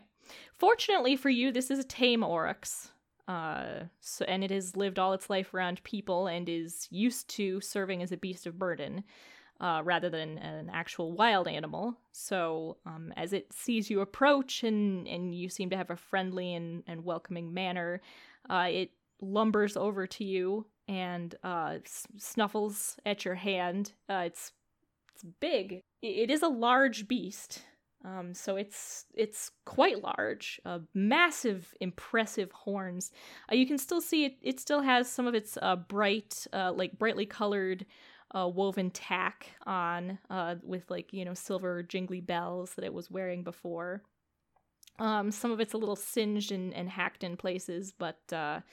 Fortunately for you, this is a tame oryx. Uh, so, and it has lived all its life around people and is used to serving as a beast of burden uh, rather than an actual wild animal. So, um, as it sees you approach and, and you seem to have a friendly and, and welcoming manner, uh, it lumbers over to you and uh, snuffles at your hand. Uh, it's it's big. It is a large beast. Um, so it's it's quite large, uh, massive, impressive horns. Uh, you can still see it. It still has some of its uh, bright, uh, like brightly colored, uh, woven tack on, uh, with like you know silver jingly bells that it was wearing before. Um, some of it's a little singed and, and hacked in places, but um,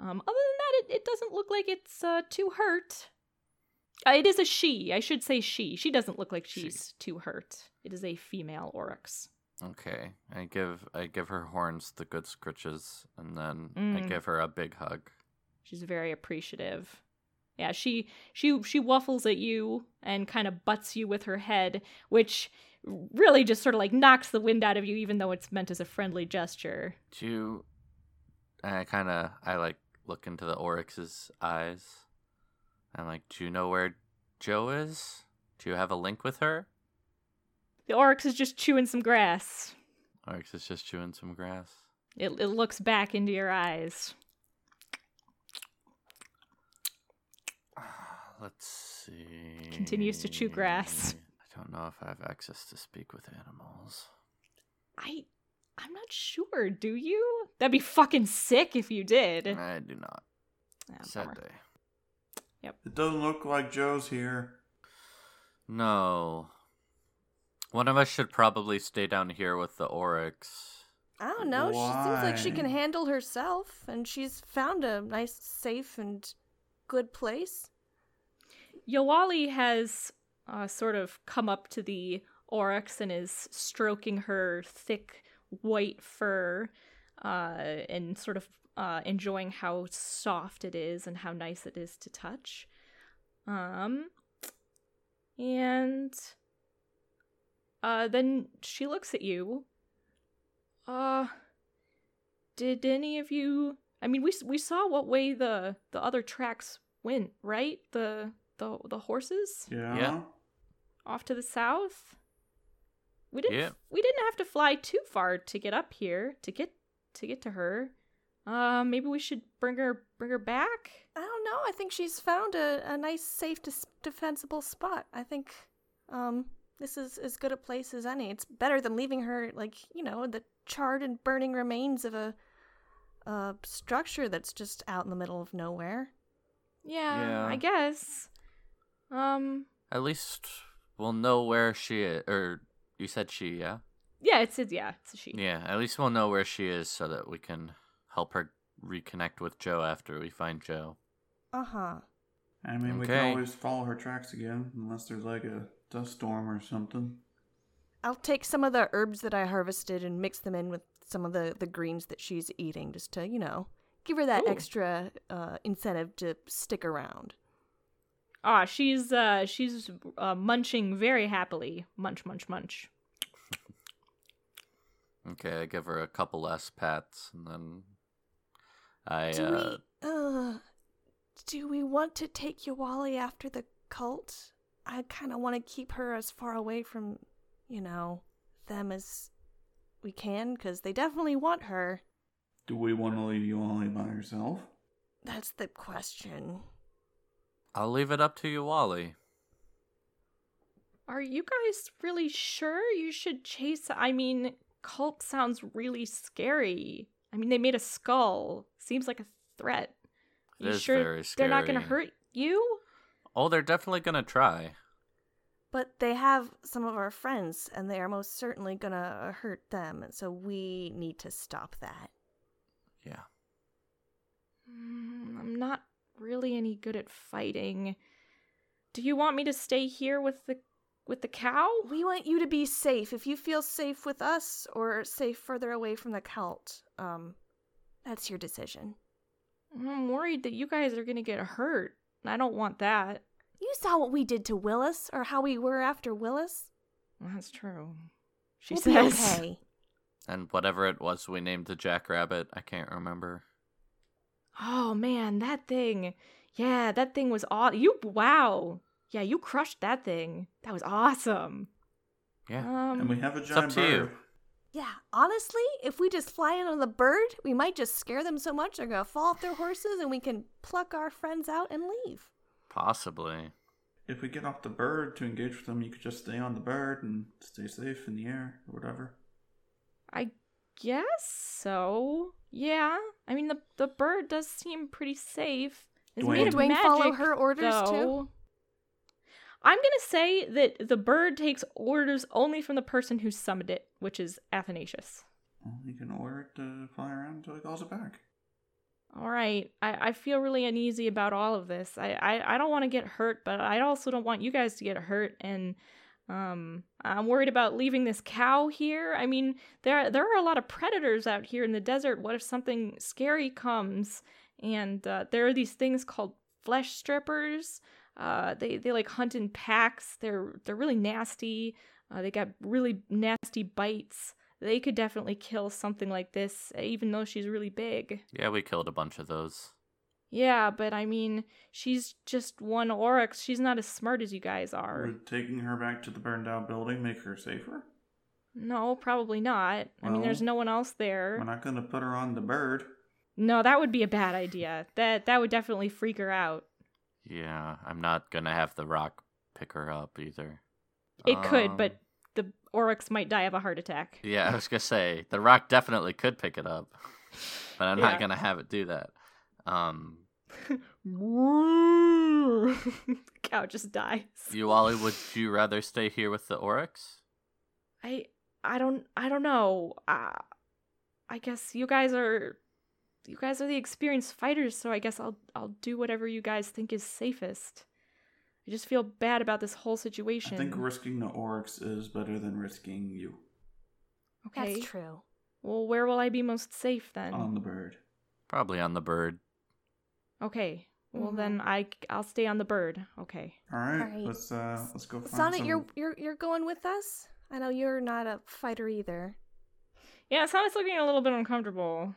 other it, it doesn't look like it's uh, too hurt. Uh, it is a she. I should say she. She doesn't look like She. she's too hurt. It is a female oryx. Okay, I give I give her horns the good scritches, and then I Mm. give her a big hug. She's very appreciative. Yeah, she she she waffles at you and kind of butts you with her head, which really just sort of like knocks the wind out of you, even though it's meant as a friendly gesture. Do you? I kind of I like look into the oryx's eyes. I'm like, do you know where Joe is? Do you have a link with her? The oryx is just chewing some grass. Oryx is just chewing some grass. It it looks back into your eyes. (sighs) Let's see. Continues to chew grass. I don't know if I have access to speak with animals. I I'm not sure. Do you? That'd be fucking sick if you did. I do not. Ah, Sad bummer. day. Yep. It doesn't look like Joe's here. No. One of us should probably stay down here with the oryx. I don't know. She seems like she can handle herself, and she's found a nice, safe, and good place. Yoali has uh, sort of come up to the oryx and is stroking her thick white fur uh, and sort of uh, enjoying how soft it is and how nice it is to touch. Um, and uh, then she looks at you. Uh, did any of you? I mean, we we saw what way the the other tracks went, right? The the the horses Yeah. Yeah. off to the south. We didn't. Yeah. We didn't have to fly too far to get up here to get to get to her. Uh, maybe we should bring her bring her back. I don't know. I think she's found a, a nice, safe, dis- defensible spot. I think um, this is as good a place as any. It's better than leaving her, like, you know, the charred and burning remains of a, a structure that's just out in the middle of nowhere. Yeah, Yeah. I guess. Um, At least we'll know where she is. Or you said she, yeah? yeah, it's it's yeah, it's a she. Yeah, at least we'll know where she is so that we can help her reconnect with Joe after we find Joe. Uh huh. I mean, we can always follow her tracks again, unless there's like a dust storm or something. I'll take some of the herbs that I harvested and mix them in with some of the, the greens that she's eating just to, you know, give her that Ooh. extra uh, incentive to stick around. Ah, she's uh she's uh, munching very happily. Munch, munch, munch. Okay, I give her a couple less pats and then I Do uh we, uh, do we want to take Yawali after the cult? I kind of want to keep her as far away from, you know, them as we can because they definitely want her. Do we want to leave Yoali by herself? That's the question. I'll leave it up to you, Wally. Are you guys really sure you should chase? I mean, cult sounds really scary. I mean, they made a skull. Seems like a threat. It you is sure very they're not going to hurt you? Oh, they're definitely gonna try. But they have some of our friends, and they are most certainly gonna hurt them, so we need to stop that. Yeah. Mm, I'm not really any good at fighting. Do you want me to stay here with the with the cow? We want you to be safe. If you feel safe with us or safe further away from the cult, um, that's your decision. I'm worried that you guys are going to get hurt. I don't want that. You saw what we did to Willis, or how we were after Willis. That's true. She we'll says. be okay. And whatever it was we named the jackrabbit, I can't remember. Oh man, that thing. Yeah, that thing was aw. You wow. Yeah, you crushed that thing. That was awesome. Yeah. Um, and we have a up giant to you. Yeah, honestly, if we just fly in on the bird, we might just scare them so much they're gonna fall off their horses, and we can pluck our friends out and leave. Possibly. If we get off the bird to engage with them, you could just stay on the bird and stay safe in the air or whatever. I guess so. Yeah. I mean, the the bird does seem pretty safe. It's Dwayne. made of Dwayne follow her orders too? I'm gonna say that the bird takes orders only from the person who summoned it, which is Athanasius. Well, you can order it to fly around until he calls it back. All right. I, I feel really uneasy about all of this. I, I, I don't want to get hurt, but I also don't want you guys to get hurt. And um, I'm worried about leaving this cow here. I mean, there there are a lot of predators out here in the desert. What if something scary comes? And uh, there are these things called flesh strippers. Uh, they they like hunt in packs. They're they're really nasty. Uh, they got really nasty bites. They could definitely kill something like this, even though she's really big. Yeah, we killed a bunch of those. Yeah, but I mean, she's just one Oryx. She's not as smart as you guys are. Would taking her back to the burned out building make her safer? No, probably not. I mean, there's no one else there. We're not going to put her on the bird. No, that would be a bad idea. That that would definitely freak her out. Yeah, I'm not gonna have the roc pick her up either. It could, but Um, the Oryx might die of a heart attack. Yeah, I was gonna say the roc definitely could pick it up, (laughs) but I'm Yeah. not gonna have it do that. Um, (laughs) Cow just dies. Yoali, would you rather stay here with the Oryx? I I don't I don't know. Uh, I guess you guys are you guys are the experienced fighters, so I guess I'll I'll do whatever you guys think is safest. I just feel bad about this whole situation. I think risking the Oryx is better than risking you okay. That's true. Well, where will I be most safe then? on the bird. Probably on the bird. Okay. Well Mhm. then I I'll stay on the bird. Okay. All right, Alright. let's uh let's go find Sonnet, some. you're you're you're going with us. I know you're not a fighter either. Yeah, Sonnet's looking a little bit uncomfortable.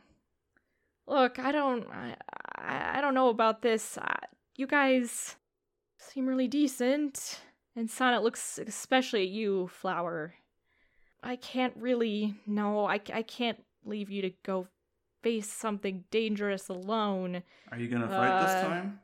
Look, I don't, I, I, I don't know about this. Uh, you guys seem really decent, and Sonnet looks especially at you, Flower. I can't really, no, I, I can't leave you to go face something dangerous alone. Are you gonna fight this Uh, time?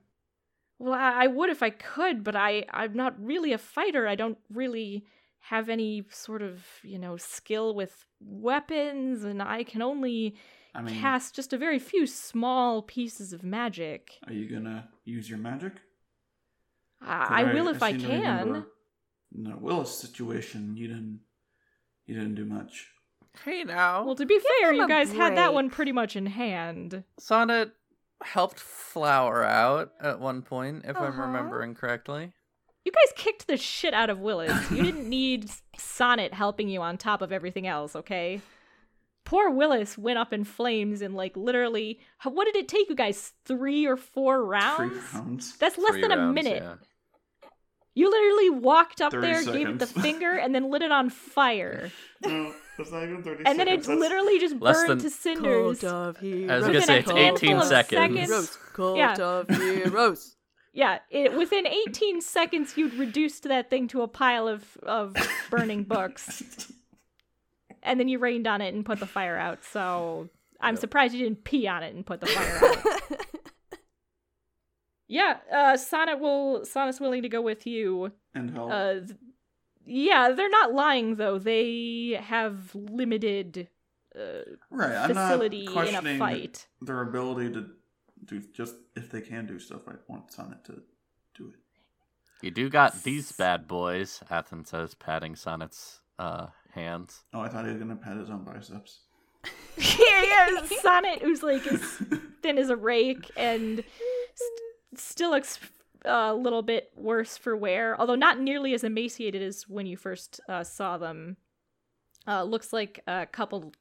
Well, I, I would if I could, but I I'm not really a fighter. I don't really have any sort of you know skill with weapons, and I can only I mean, cast just a very few small pieces of magic. are you gonna use your magic? I, I will if I to can. the Willis situation, you didn't. You didn't do much. Hey now. Well, to be fair, you a guys had that one pretty much in hand. Sonnet helped Flower out at one point, if I'm Uh-huh. remembering correctly. You guys kicked the shit out of Willis. You didn't (laughs) need Sonnet helping you on top of everything else, okay? Poor Willis went up in flames in like literally. What did it take you guys? Three or four rounds? Three rounds. That's less Three than a minute. yeah. You literally walked up 30 there, gave it the (laughs) finger, and then lit it on fire. No, that's not even thirty. And then it. That's- literally just Less burned than- to cinders. of heroes. I was gonna say, it's 18 seconds. Cult Yeah. of heroes. (laughs) Yeah, it, within 18 seconds, you'd reduced that thing to a pile of, of burning (laughs) books. And then you rained on it and put the fire out. So I'm Yep. surprised you didn't pee on it and put the fire out. (laughs) yeah, uh, Sonnet will. Sonnet's willing to go with you. and help. Uh, th- yeah, they're not lying though. They have limited uh, right. I'm facility not in a questioning fight. their ability to do just if they can do stuff. I want Sonnet to do it. You do got these bad boys, Athan says, patting Sonnet's uh, hands. Oh, I thought he was gonna pat his own biceps. (laughs) yeah, (laughs) yeah, Sonnet, who's like as (laughs) thin as a rake and st- still looks a little bit worse for wear, although not nearly as emaciated as when you first uh, saw them. Uh, looks like a couple,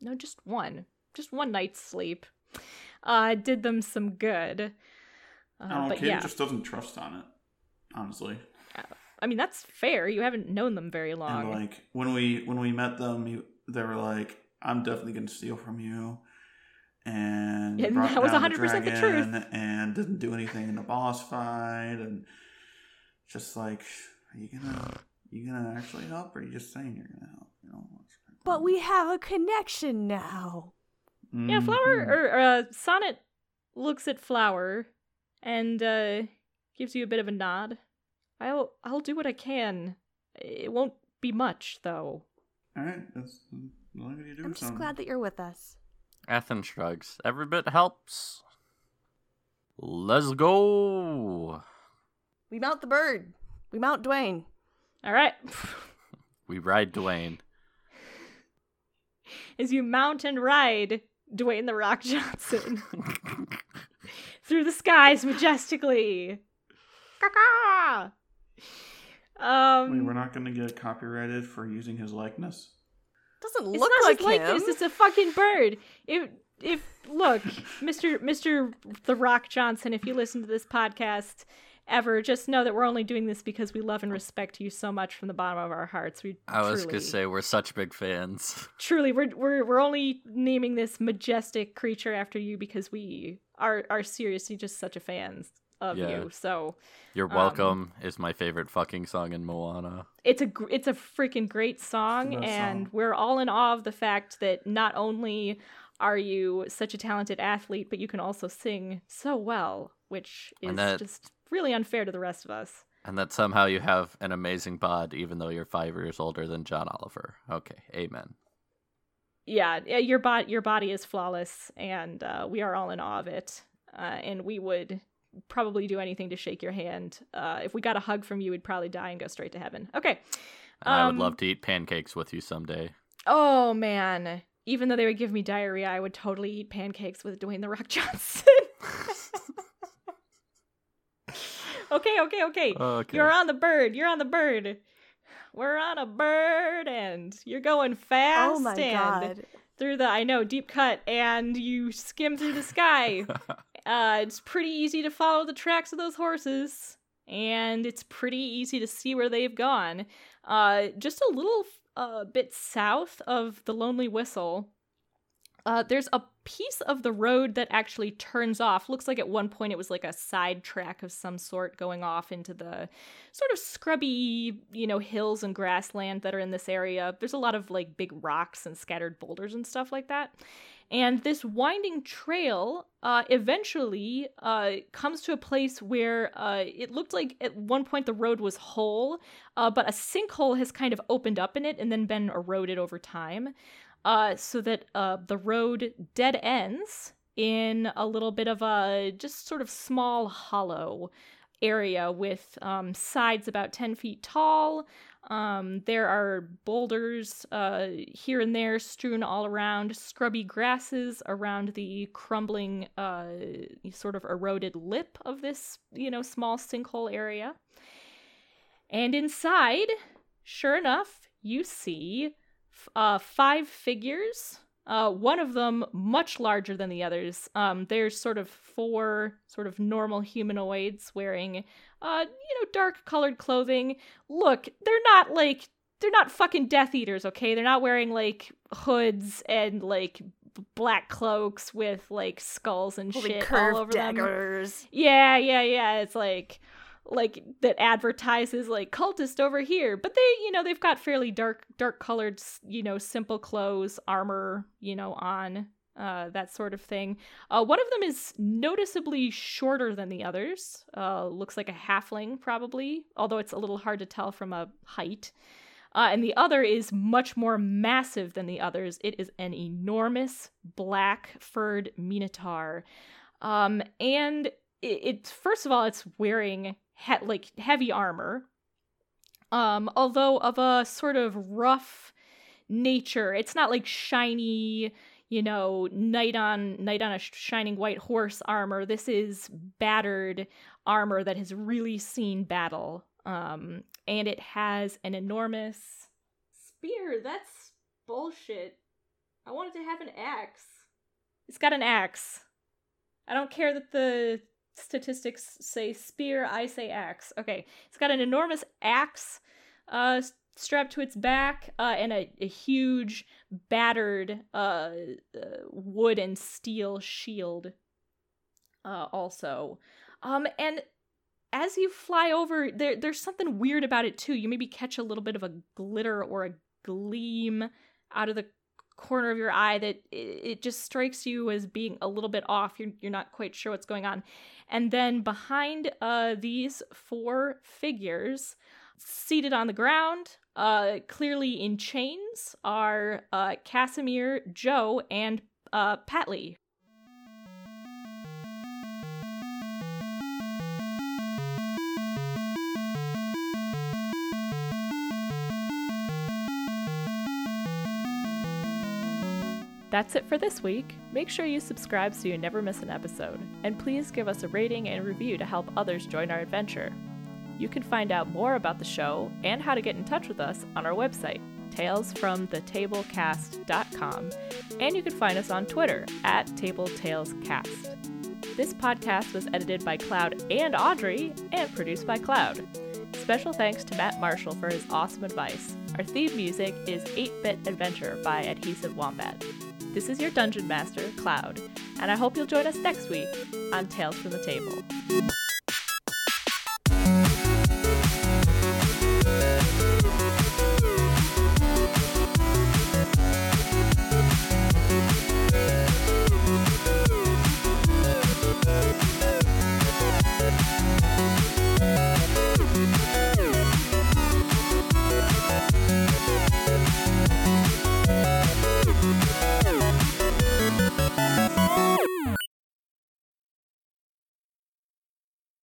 no, just one, just one night's sleep. Uh, did them some good. Uh, Oh, but Katie yeah, just doesn't trust Sonnet, Honestly, I mean that's fair. You haven't known them very and long. like when we when we met them, you, they were like, "I'm definitely gonna steal from you." And, And brought that was down 100% the truth. And didn't do anything in the boss fight, and just like, are you gonna, you gonna actually help, or are you just saying you're gonna help? You know. but we have a connection now. Yeah, Flower or uh, Sonnet looks at Flower and uh, gives you a bit of a nod. I'll I'll do what I can. It won't be much though. All right, that's as long as you do I'm just glad that you're with us. Athan shrugs. Every bit helps. Let's go. We mount the bird. We mount Dwayne. All right. We ride Dwayne. (laughs) As you mount and ride Dwayne the Rock Johnson (laughs) through the skies majestically. Caw-caw! Um, Wait, we're not gonna get copyrighted for using his likeness. Doesn't It's look not like his him. likeness. It's a fucking bird. If if look, (laughs) Mister Mister The Rock Johnson, if you listen to this podcast ever, just know that we're only doing this because we love and respect you so much from the bottom of our hearts. We I was truly, gonna say we're such big fans. (laughs) truly, we're we're we're only naming this majestic creature after you because we are are seriously just such a fans of Yeah. you. So You're Um, welcome is my favorite fucking song in Moana. it's a gr- it's a freaking great song and song. we're all in awe of the fact that not only are you such a talented athlete but you can also sing so well which is that- just really unfair to the rest of us And that somehow you have an amazing bod even though you're five years older than John Oliver. Okay, amen. yeah yeah, your body your body is flawless and uh, we are all in awe of it uh, and we would probably do anything to shake your hand uh, if we got a hug from you we'd probably die and go straight to heaven okay And I would Um, love to eat pancakes with you someday. Oh man. Even though they would give me diarrhea, I would totally eat pancakes with Dwayne the Rock (laughs) Johnson. okay, okay, okay. Okay. You're on the bird. You're on the bird. We're on a bird and you're going fast oh my and god. through the I know deep cut and you skim through the sky. (laughs) uh it's pretty easy to follow the tracks of those horses and it's pretty easy to see where they've gone. Uh just a little uh bit south of the Lonely Whistle uh, there's a piece of the road that actually turns off. Looks like at one point it was like a side track of some sort going off into the sort of scrubby, you know, hills and grassland that are in this area. There's a lot of like big rocks and scattered boulders and stuff like that. And this winding trail uh, eventually uh, comes to a place where uh, it looked like at one point the road was whole, uh, but a sinkhole has kind of opened up in it and then been eroded over time uh, so that uh, the road dead ends in a little bit of a just sort of small hollow area with um, sides about 10 feet tall. Um, there are boulders uh, here and there strewn all around, scrubby grasses around the crumbling, uh, sort of eroded lip of this, you know, small sinkhole area. And inside, sure enough, you see uh, five figures. Uh, one of them much larger than the others. Um, there's sort of four sort of normal humanoids wearing, uh, you know, dark colored clothing. Look, they're not like they're not fucking Death Eaters, okay? They're not wearing like hoods and like black cloaks with like skulls and Holding shit all over daggers. them. Yeah, yeah, yeah. It's like like that advertises like cultist over here but they you know they've got fairly dark dark colored you know simple clothes armor you know on uh, that sort of thing. Uh, one of them is noticeably shorter than the others. Uh, looks like a halfling probably although it's a little hard to tell from a height. Uh, and the other is much more massive than the others. It is an enormous black furred minotaur. Um, and it, it first of all it's wearing he- like heavy armor um although of a sort of rough nature. It's not like shiny you know knight on knight on a shining white horse armor. This is battered armor that has really seen battle um and it has an enormous spear. That's bullshit. I wanted to have an axe. It's got an axe. I don't care that the statistics say spear, I say axe. Okay, it's got an enormous axe uh, strapped to its back uh, and a, a huge battered uh, uh, wood and steel shield uh, also. Um, and as you fly over, there there's something weird about it too. You maybe catch a little bit of a glitter or a gleam out of the corner of your eye that it, just strikes you as being a little bit off. You're, you're not quite sure what's going on. And then behind uh, these four figures, seated on the ground, uh, clearly in chains, are uh, Casimir, Joe, and uh, Patley. That's it for this week. Make sure you subscribe so you never miss an episode, and please give us a rating and review to help others join our adventure. You can find out more about the show and how to get in touch with us on our website, talesfromthetablecast.com, and you can find us on Twitter at TableTalesCast. This podcast was edited by Cloud and Audrey and produced by Cloud. Special thanks to Matt Marshall for his awesome advice. Our theme music is 8 Bit Adventure by Adhesive Wombat. This is your Dungeon Master, Cloud, and I hope you'll join us next week on Tales from the Table.